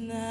Come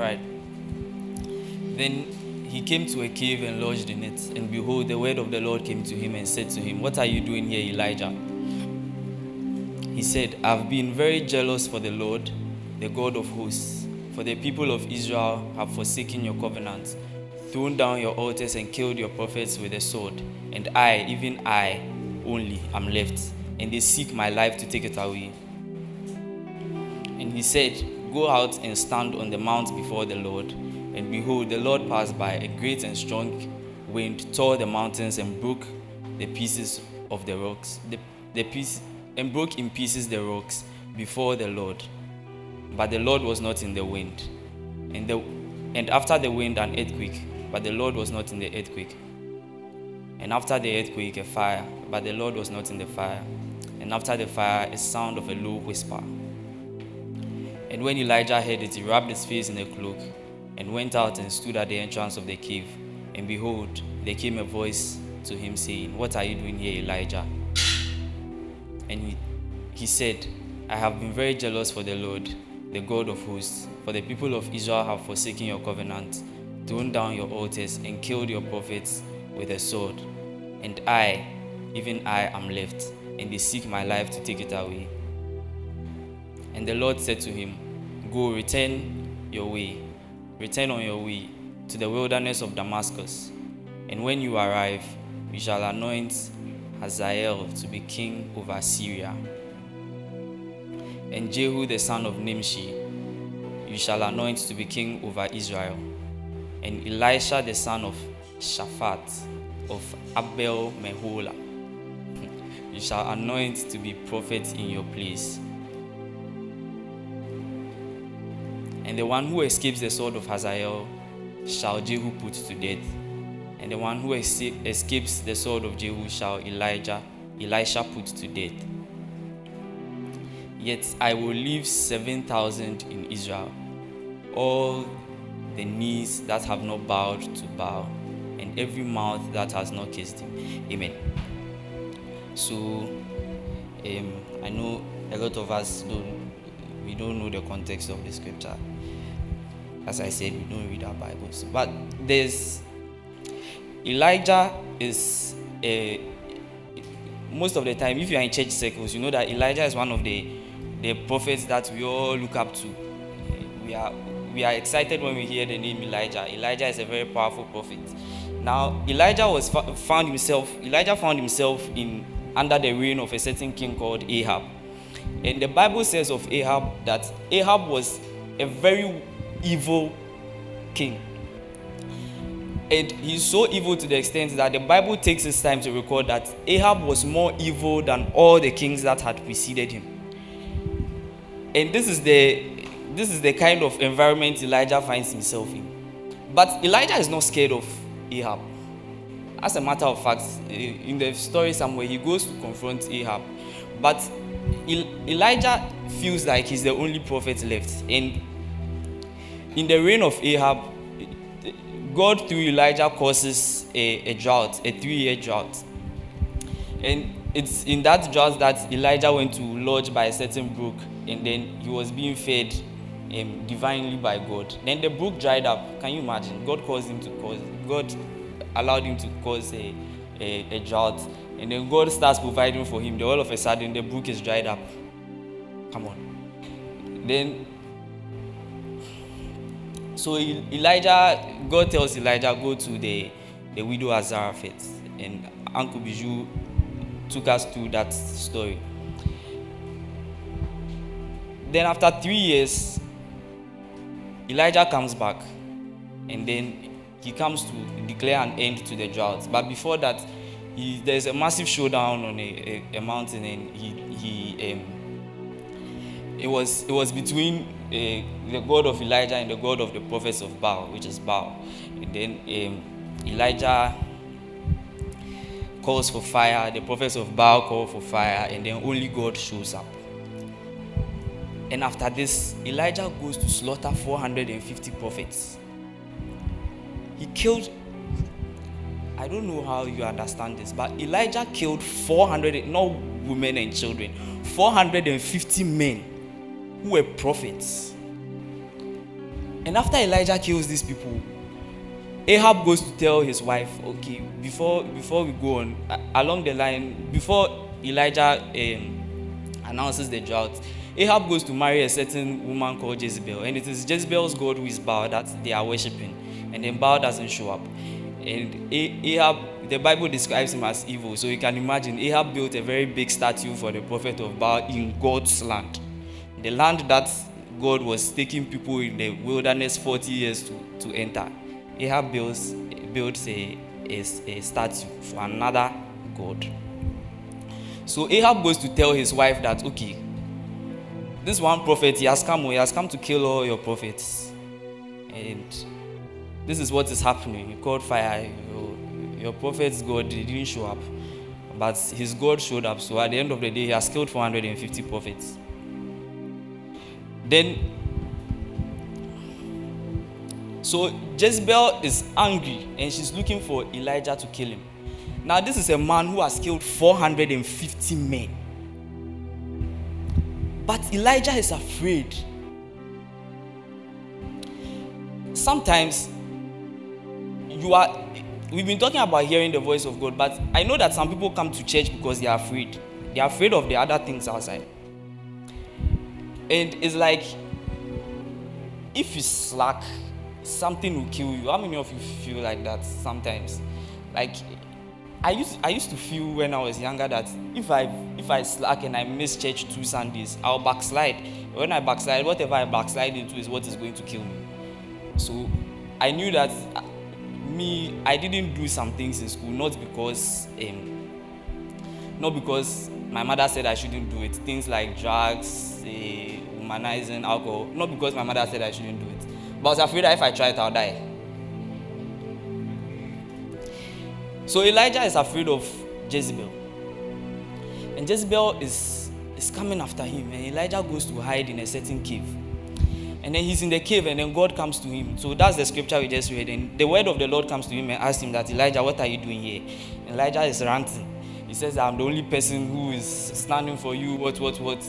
right. Then he came to a cave and lodged in it. And behold, the word of the Lord came to him and said to him, What are you doing here, Elijah? He said, I've been very jealous for the Lord, the God of hosts. For the people of Israel have forsaken your covenant, thrown down your altars, and killed your prophets with a sword. And I, even I only, am left. And they seek my life to take it away. And he said, Go out and stand on the mount before the Lord. And behold, the Lord passed by. A great and strong wind tore the mountains and broke the pieces of the rocks, the, the piece, and broke in pieces the rocks before the Lord. But the Lord was not in the wind. And, the, and after the wind, an earthquake. But the Lord was not in the earthquake. And after the earthquake, a fire. But the Lord was not in the fire. And after the fire, a sound of a low whisper. And when Elijah heard it, he wrapped his face in a cloak and went out and stood at the entrance of the cave. And behold, there came a voice to him saying, What are you doing here, Elijah? And he, he said, I have been very jealous for the Lord, the God of hosts. For the people of Israel have forsaken your covenant, thrown down your altars, and killed your prophets with a sword. And I, even I, am left, and they seek my life to take it away. And the Lord said to him, Go, return your way, return on your way to the wilderness of Damascus. And when you arrive, you shall anoint Hazael to be king over Syria. And Jehu the son of Nimshi you shall anoint to be king over Israel. And Elisha the son of Shaphat of Abel Meholah you shall anoint to be prophet in your place. And the one who escapes the sword of Hazael shall Jehu put to death. And the one who escapes the sword of Jehu shall Elijah, Elisha put to death. Yet I will leave 7,000 in Israel, all the knees that have not bowed to bow, and every mouth that has not kissed him. Amen. So, um, I know a lot of us don't, we don't know the context of the scripture. As I said, we don't read our Bibles. But there's Elijah is a most of the time, if you are in church circles, you know that Elijah is one of the the prophets that we all look up to. We are we are excited when we hear the name Elijah. Elijah is a very powerful prophet. Now, Elijah was found himself. Elijah found himself in under the reign of a certain king called Ahab, and the Bible says of Ahab that Ahab was a very evil king and he's so evil to the extent that the Bible takes its time to record that Ahab was more evil than all the kings that had preceded him. And this is the this is the kind of environment Elijah finds himself in. But Elijah is not scared of Ahab. As a matter of fact, in the story somewhere, he goes to confront Ahab. But Elijah feels like he's the only prophet left. And in the reign of Ahab, God through Elijah causes a, a drought, a three year drought. And it's in that drought that Elijah went to lodge by a certain brook and then he was being fed um, divinely by God. Then the brook dried up. Can you imagine? God caused him to cause, God allowed him to cause a, a, a drought. And then God starts providing for him. Then all of a sudden the brook is dried up. Come on. Then so Elijah, God tells Elijah, go to the, the widow of Zarephath. And Uncle Bijou took us through that story. Then after three years, Elijah comes back. And then he comes to declare an end to the drought. But before that, he, there's a massive showdown on a, a, a mountain, and he, he um, it was it was between uh, the God of Elijah and the God of the prophets of Baal, which is Baal. And then um, Elijah calls for fire, the prophets of Baal call for fire, and then only God shows up. And after this, Elijah goes to slaughter 450 prophets. He killed, I don't know how you understand this, but Elijah killed 400, not women and children, 450 men who were prophets. And after Elijah kills these people, Ahab goes to tell his wife, okay, before before we go on, along the line, before Elijah um, announces the drought, Ahab goes to marry a certain woman called Jezebel, and it is Jezebel's god who is Baal that they are worshiping, and then Baal doesn't show up, and Ahab, the Bible describes him as evil, so you can imagine Ahab built a very big statue for the prophet of Baal in God's land the land that God was taking people in the wilderness 40 years to, to enter. Ahab builds, builds a, a, a statue for another God. So Ahab goes to tell his wife that, okay, this one prophet, he has come, he has come to kill all your prophets. And this is what is happening. He called fire. Your, your prophet's God didn't show up. But his God showed up. So at the end of the day, he has killed 450 prophets. Then, so Jezebel is angry and she's looking for Elijah to kill him. Now, this is a man who has killed 450 men. But Elijah is afraid. sometimes you are we've been talking about hearing the voice of God, but I know that some people come to church because they are afraid. They are afraid of the other things outside. And it's like if you slack, something will kill you. How many of you feel like that sometimes? Like I used I used to feel when I was younger that if I if I slack and I miss church two Sundays, I'll backslide. When I backslide, whatever I backslide into is what is going to kill me. So I knew that uh, me I didn't do some things in school not because um, not because my mother said I shouldn't do it. Things like drugs, uh, humanizing, alcohol. Not because my mother said I shouldn't do it, but I was afraid that if I try it, I'll die. So Elijah is afraid of Jezebel. And Jezebel is, is coming after him. And Elijah goes to hide in a certain cave. And then he's in the cave, and then God comes to him. So that's the scripture we just read. And the word of the Lord comes to him and asks him that, Elijah, what are you doing here? And Elijah is ranting. He says, I'm the only person who is standing for you, what, what, what.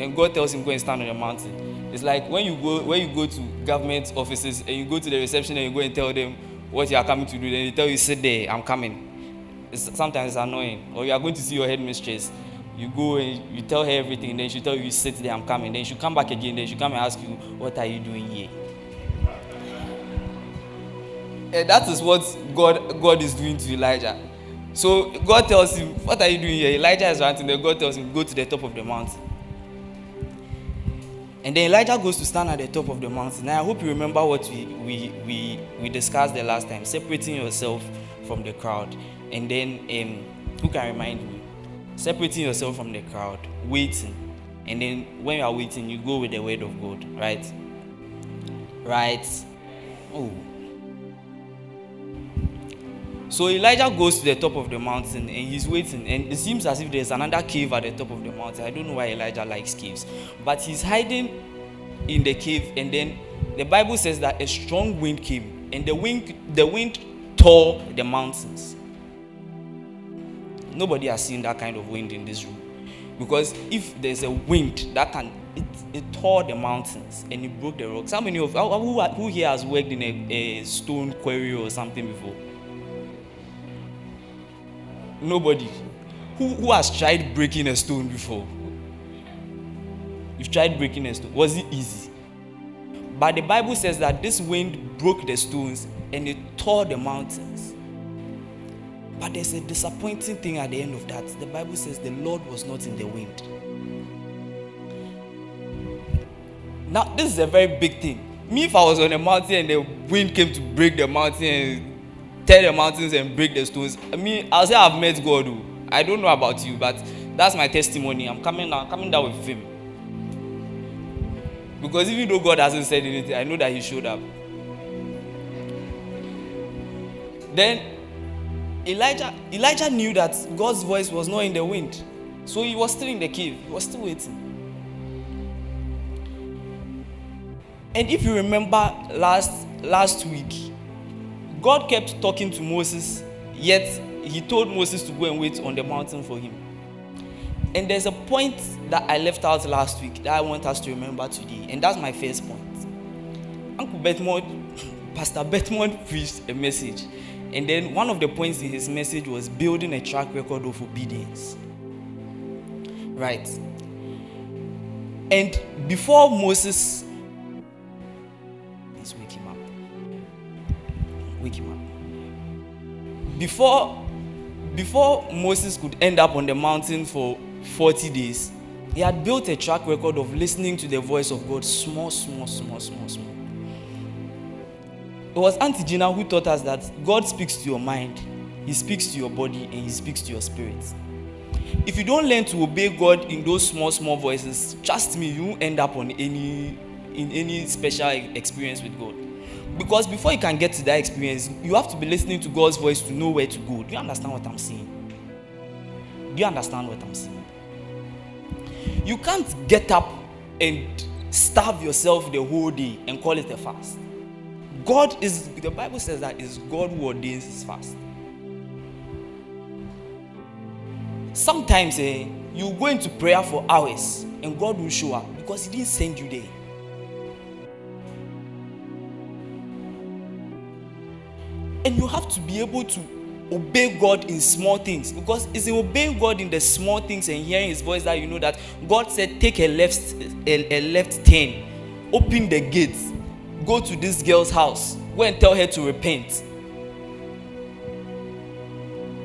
Then God tells him, go and stand on the mountain. It's like when you go when you go to government offices and you go to the reception and you go and tell them, what you are coming to do. Then they tell you, sit there, I'm coming. It's, sometimes annoying. Or you are going to see your headmistress. You go and you tell her everything, then she tell you, sit there, I'm coming. Then she come back again, then she come and ask you, what are you doing here? And that is what God, God is doing to Elijah. So God tells him, What are you doing here? Elijah is ranting. Then God tells him, Go to the top of the mountain. And then Elijah goes to stand at the top of the mountain. Now I hope you remember what we, we, we, we discussed the last time separating yourself from the crowd. And then, um, who can remind me? Separating yourself from the crowd, waiting. And then, when you are waiting, you go with the word of God, right? Right? Oh. So Elijah goes to the top of the mountain and he's waiting. And it seems as if there's another cave at the top of the mountain. I don't know why Elijah likes caves. But he's hiding in the cave. And then the Bible says that a strong wind came. And the wind, the wind tore the mountains. Nobody has seen that kind of wind in this room. Because if there's a wind that can, it, it tore the mountains and it broke the rocks. How many of who, who here has worked in a, a stone quarry or something before? Nobody. Who, who has tried breaking a stone before? You've tried breaking a stone. Was it easy? But the Bible says that this wind broke the stones and it tore the mountains. But there's a disappointing thing at the end of that. The Bible says the Lord was not in the wind. Now, this is a very big thing. Me, if I was on a mountain and the wind came to break the mountain tear the mountains and break the stones, I mean, I'll say I've met God. Oh. I don't know about you, but that's my testimony. I'm coming I'm coming down with Him. Because even though God hasn't said anything, I know that He showed up. Then Elijah, Elijah knew that God's voice was not in the wind. So he was still in the cave. He was still waiting. And if you remember last last week, God kept talking to Moses, yet he told Moses to go and wait on the mountain for him. And there's a point that I left out last week that I want us to remember today, and that's my first point. Uncle Betmond, Pastor Betmond preached a message and then one of the points in his message was building a track record of obedience. Right. And before Moses, Before, before Moses could end up on the mountain for 40 days, he had built a track record of listening to the voice of God small, small, small, small, small. It was Auntie Gina who taught us that God speaks to your mind, He speaks to your body, and He speaks to your spirit. If you don't learn to obey God in those small, small voices, trust me, you won't end up on any in any special experience with God. Because before you can get to that experience, you have to be listening to God's voice to know where to go. Do you understand what I'm saying? Do you understand what I'm saying? You can't get up and starve yourself the whole day and call it a fast. God is, the Bible says that it's God who ordains his fast. Sometimes eh, you go into prayer for hours and God will show up because He didn't send you there. And you have to be able to obey God in small things because it's in obeying God in the small things and hearing His voice that you know that God said, Take a left, a, a left turn, open the gates, go to this girl's house, go and tell her to repent.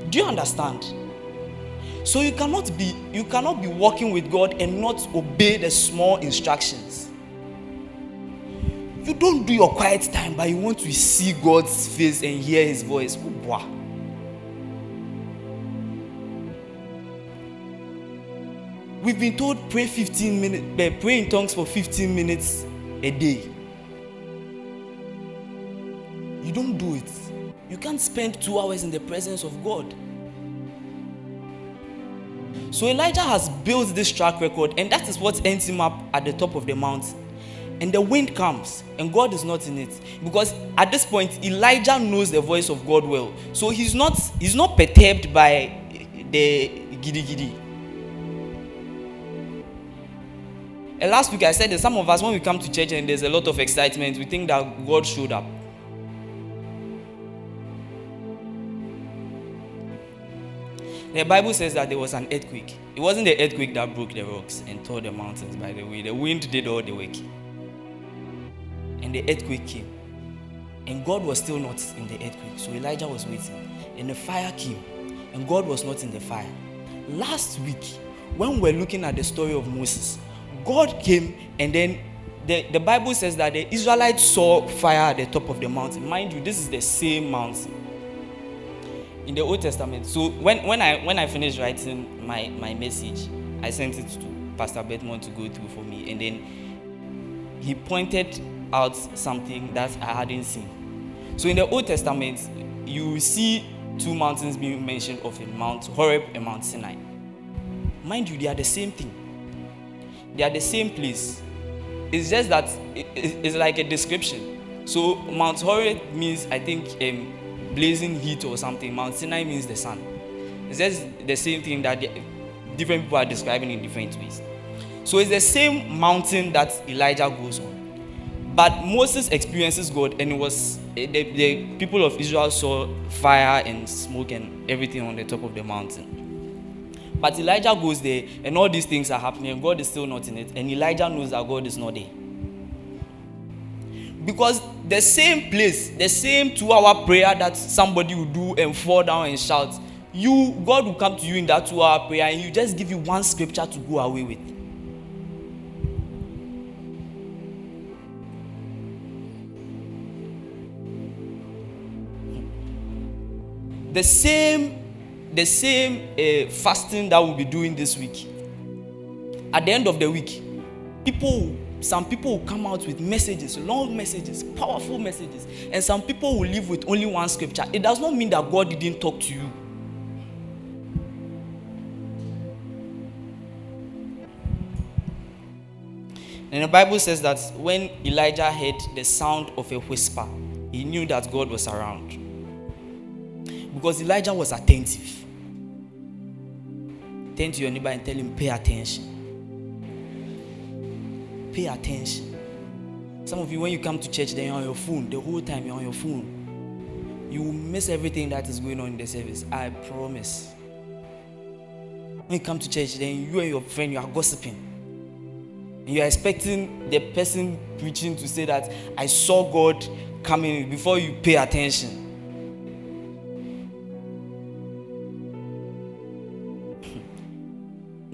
Do you understand? So you cannot be you cannot be walking with God and not obey the small instructions. You don't do your quiet time, but you want to see God's face and hear His voice. Wow. We've been told pray 15 minutes, eh, pray in tongues for 15 minutes a day. You don't do it. You can't spend two hours in the presence of God. So Elijah has built this track record, and that is what ends him up at the top of the mountain. And the wind comes, and God is not in it. Because at this point, Elijah knows the voice of God well. So he's not he's not perturbed by the giddy giddy. And last week I said that some of us, when we come to church and there's a lot of excitement, we think that God showed up. The Bible says that there was an earthquake. It wasn't the earthquake that broke the rocks and tore the mountains, by the way. The wind did all the work. And the earthquake came. And God was still not in the earthquake. So Elijah was waiting. And the fire came. And God was not in the fire. Last week, when we're looking at the story of Moses, God came and then the, the Bible says that the Israelites saw fire at the top of the mountain. Mind you, this is the same mountain in the Old Testament. So when, when I when I finished writing my, my message, I sent it to Pastor Bedmont to go through for me, and then he pointed out something that I hadn't seen. So in the Old Testament, you see two mountains being mentioned of it, Mount Horeb and Mount Sinai. Mind you, they are the same thing. They are the same place. It's just that it's like a description. So Mount Horeb means, I think, um, blazing heat or something. Mount Sinai means the sun. It's just the same thing that different people are describing in different ways. So it's the same mountain that Elijah goes on. But Moses experiences God, and it was eh, the, the people of Israel saw fire and smoke and everything on the top of the mountain. But Elijah goes there, and all these things are happening, and God is still not in it. And Elijah knows that God is not there. Because the same place, the same two hour prayer that somebody will do and fall down and shout, you God will come to you in that two hour prayer and you just give you one scripture to go away with. The same, the same uh, fasting that we'll be doing this week. At the end of the week, people some people will come out with messages, long messages, powerful messages, and some people will live with only one scripture. It does not mean that God didn't talk to you. And the Bible says that when Elijah heard the sound of a whisper, he knew that God was around. Because Elijah was attentive. Turn to your neighbor and tell him, pay attention pay attention. Some of you, when you come to church, then you're on your phone. The whole time you're on your phone. You will miss everything that is going on in the service. I promise. When you come to church, then you and your friend, you are gossiping. You are expecting the person preaching to say that I saw God coming before you pay attention.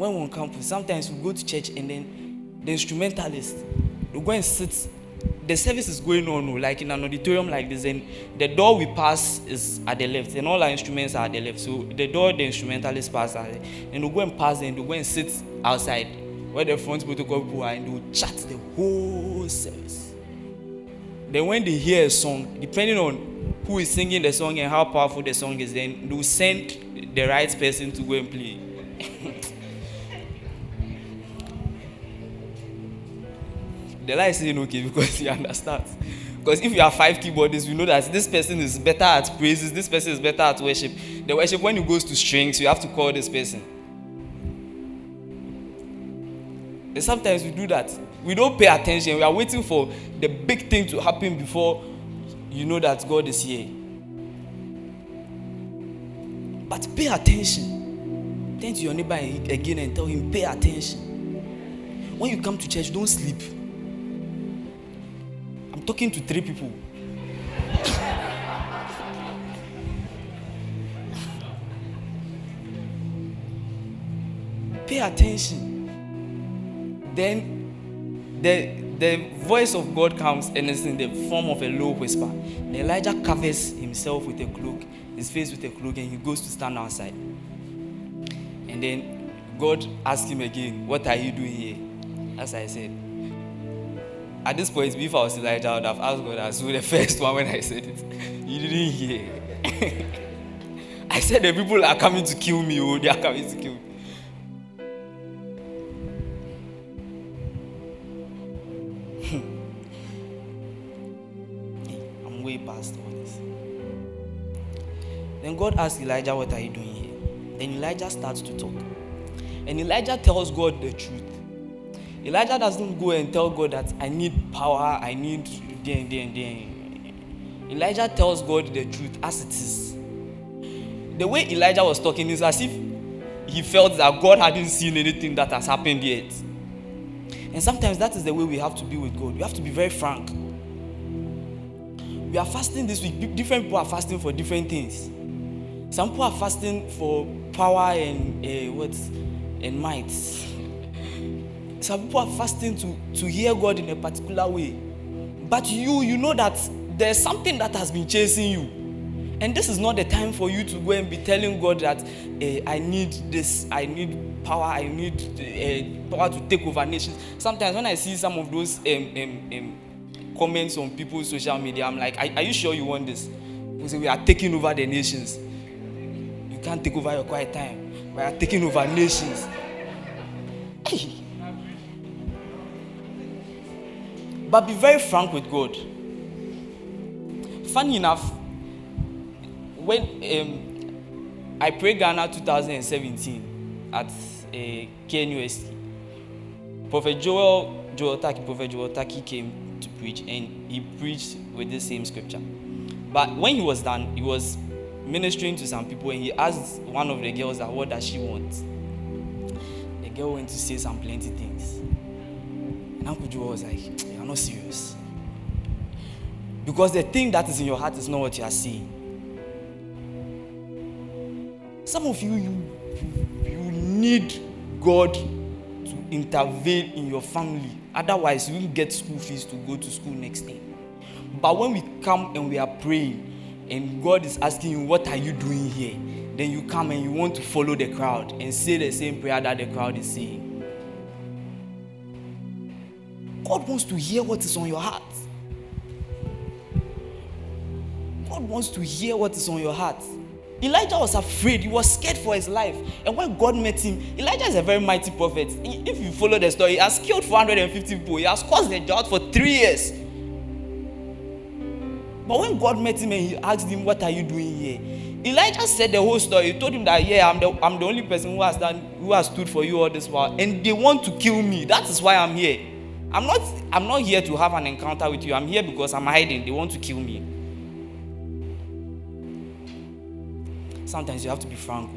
When we come, sometimes we go to church and then the instrumentalist will go and sit. The service is going on oh, like in an auditorium like this and the door we pass is at the left and all our instruments are at the left. So the door the instrumentalist pass and we'll go and pass and we'll go and sit outside where the front protocol people are and they'll chat the whole service. Then when they hear a song depending on who is singing the song and how powerful the song is then they'll send the right person to go and play The lie is saying okay because he understands. Because if you have five keyboardists, you know that this person is better at praises, this person is better at worship. The worship, when it goes to strings, you have to call this person. And sometimes we do that. We don't pay attention. We are waiting for the big thing to happen before you know that God is here. But pay attention. Turn to your neighbor again and tell him, pay attention. When you come to church, don't sleep. Talking to three people. pay attention. Then the the voice of God comes and it's in the form of a low whisper. And Elijah covers himself with a cloak, his face with a cloak, and he goes to stand outside. And then God asks him again, What are you doing here? As I said. At this point, if I was Elijah, I would have asked God as well the first one when I said it. You didn't hear. I said the people are coming to kill me, oh, they are coming to kill me. I'm way past all this. Then God asks Elijah, What are you doing here? Then Elijah starts to talk. And Elijah tells God the truth. Elijah doesn't go and tell God that I need power, I need then, then, then. Elijah tells God the truth as it is. The way Elijah was talking is as if he felt that God hadn't seen anything that has happened yet. And sometimes that is the way we have to be with God. We have to be very frank. We are fasting this week. Different people are fasting for different things. Some people are fasting for power and uh, what and might. Some people are fasting to, to hear God in a particular way. But you, you know that there's something that has been chasing you. And this is not the time for you to go and be telling God that uh, I need this, I need power, I need uh, power to take over nations. Sometimes when I see some of those um, um, um, comments on people's social media, I'm like, are, are you sure you want this? Say we are taking over the nations. You can't take over your quiet time. We are taking over nations. But be very frank with God. Funny enough, when um, I prayed Ghana 2017 at uh, KNUST, Prophet Joel Joel Taki, Prophet Joel Taki came to preach and he preached with the same scripture. But when he was done, he was ministering to some people and he asked one of the girls that what does she want? The girl went to say some plenty things. And Uncle Joel was like, You're not serious. Because the thing that is in your heart is not what you are seeing. Some of you, you, you need God to intervene in your family. Otherwise, you won't get school fees to go to school next day. But when we come and we are praying, and God is asking you, What are you doing here? Then you come and you want to follow the crowd and say the same prayer that the crowd is saying. God wants to hear what is on your heart. God wants to hear what is on your heart. Elijah was afraid. He was scared for his life. And when God met him, Elijah is a very mighty prophet. If you follow the story, he has killed 450 people. He has caused a drought for three years. But when God met him and he asked him, What are you doing here? Elijah said the whole story. He told him that, Yeah, I'm the, I'm the only person who has done who has stood for you all this while. And they want to kill me. That is why I'm here. I'm not I'm not here to have an encounter with you. I'm here because I'm hiding. They want to kill me. Sometimes you have to be frank.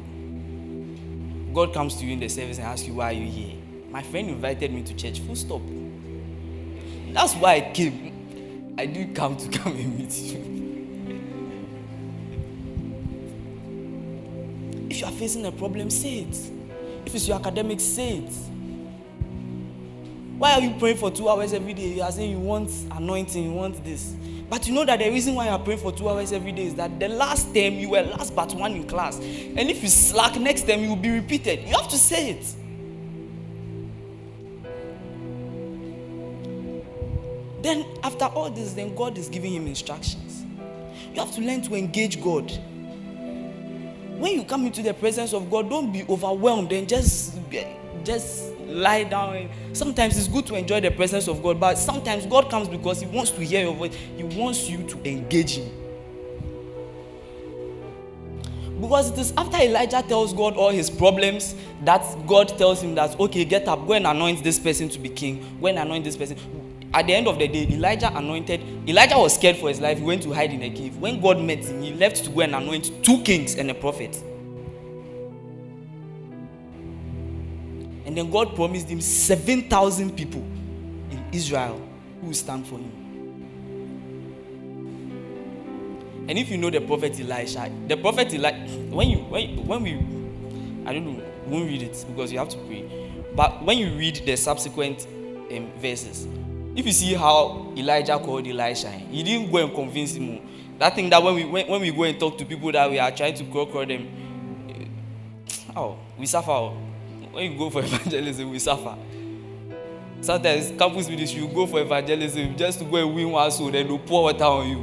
God comes to you in the service and asks you, Why are you here? My friend invited me to church. Full stop. That's why I came. I didn't come to come and meet you. If you are facing a problem, say it. If it's your academics, say it. Why are you praying for two hours every day? You are saying you want anointing, you want this. But you know that the reason why you are praying for two hours every day is that the last term you were last but one in class. And if you slack next time, you will be repeated. You have to say it. Then, after all this, then God is giving him instructions. You have to learn to engage God. When you come into the presence of God, don't be overwhelmed and just, just lie down. Sometimes it's good to enjoy the presence of God, but sometimes God comes because He wants to hear your voice. He wants you to engage Him. Because it is after Elijah tells God all his problems that God tells him that, okay, get up, go and anoint this person to be king. Go and anoint this person. At the end of the day, Elijah anointed. Elijah was scared for his life. He went to hide in a cave. When God met him, he left to go and anoint two kings and a prophet. And then God promised him 7,000 people in Israel who will stand for him. And if you know the prophet Elisha, the prophet Elisha, when you when, when we, I don't know, won't read it because you have to pray. But when you read the subsequent um, verses, if you see how Elijah called Elisha, he didn't go and convince him. That thing that when we when, when we go and talk to people that we are trying to call them, oh, we suffer. When you go for evangelism, we suffer. Sometimes campus ministry, you go for evangelism just to go and win one soul, then they pour water on you.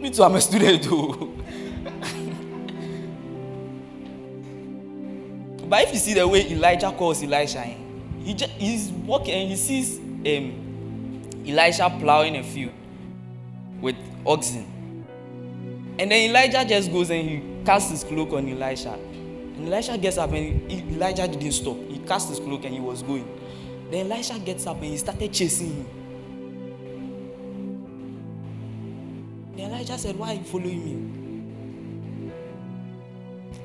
Me too, I'm a student too. but if you see the way Elijah calls Elisha, eh, he just, he's walking and he sees um, Elisha plowing a field with oxen. And then Elijah just goes and he casts his cloak on Elisha. And Elisha gets up and he, Elijah didn't stop. He cast his cloak and he was going. Then Elisha gets up and he started chasing him. Then Elijah said, Why are you following me?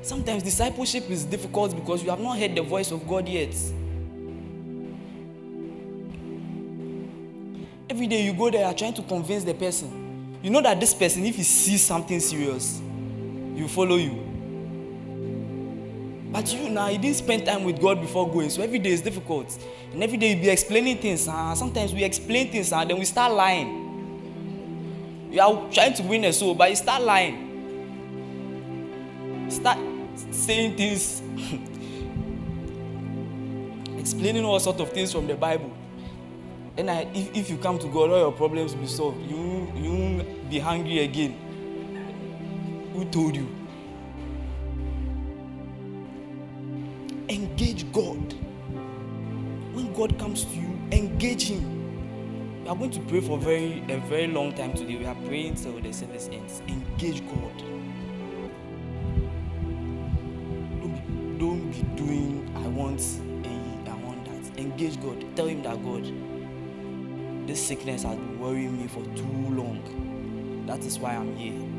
Sometimes discipleship is difficult because you have not heard the voice of God yet. Every day you go there, you're trying to convince the person. You know that this person, if he sees something serious, you follow you. But you now, you didn't spend time with God before going, so every day is difficult. And every day you be explaining things. Uh, sometimes we explain things and uh, then we start lying. You are trying to win a soul, but you start lying. Start saying things, explaining all sorts of things from the Bible. And I, if, if you come to God, all your problems will be solved. You, you be hungry again. Who told you? Engage God. When God comes to you, engage Him. We are going to pray for very a very long time today. We are praying till the service ends. Engage God. Don't be, don't be doing I want a I want that. Engage God. Tell him that God, this sickness has been worrying me for too long. That is why I'm here.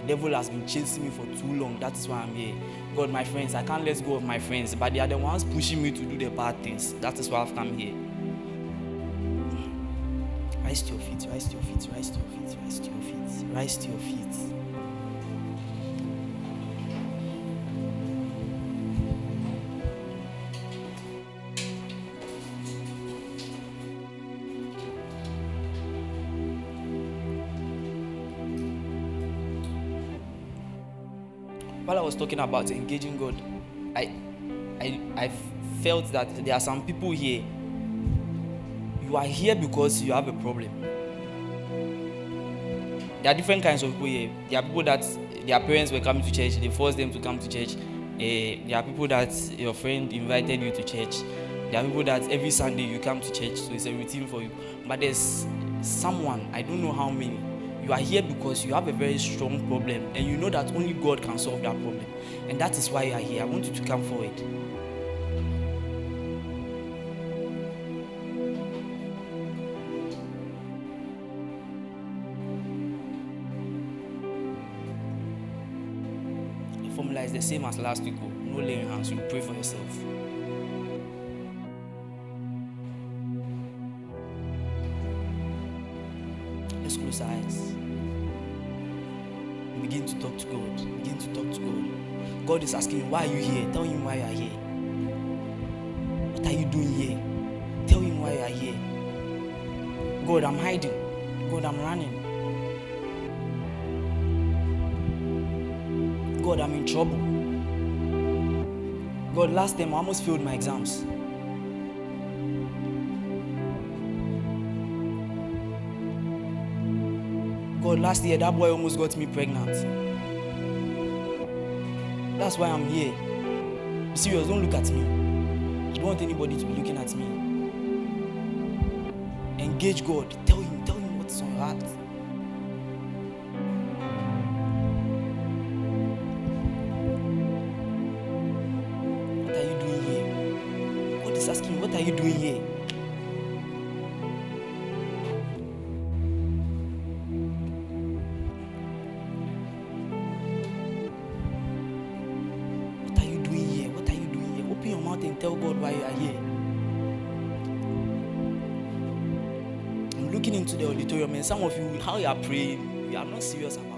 The devil has been chasing me for too long. That is why I'm here. God, my friends, I can't let go of my friends, but they are the ones pushing me to do the bad things. That is why I've come here. Rise to your feet, rise to your feet, rise to your feet, rise to your feet, rise to your feet. Talking about engaging God, I, I, I felt that there are some people here. You are here because you have a problem. There are different kinds of people here. There are people that their parents were coming to church, they forced them to come to church. Uh, there are people that your friend invited you to church. There are people that every Sunday you come to church, so it's a routine for you. But there's someone, I don't know how many, you are here because you have a very strong problem and you know that only God can solve that problem. And that is why you are here. I want you to come forward. The formula is the same as last week. No laying hands, you pray for yourself. Let's close our eyes. Begin to talk to God. Begin to talk to God. God is asking, Why are you here? Tell him why you are here. What are you doing here? Tell him why you are here. God, I'm hiding. God, I'm running. God, I'm in trouble. God, last time I almost failed my exams. God, last year that boy almost got me pregnant. That's why I'm here. Be serious, don't look at me. I don't want anybody to be looking at me. Engage God. Tell him, tell him what's on your heart. You, are praying, you are not serious at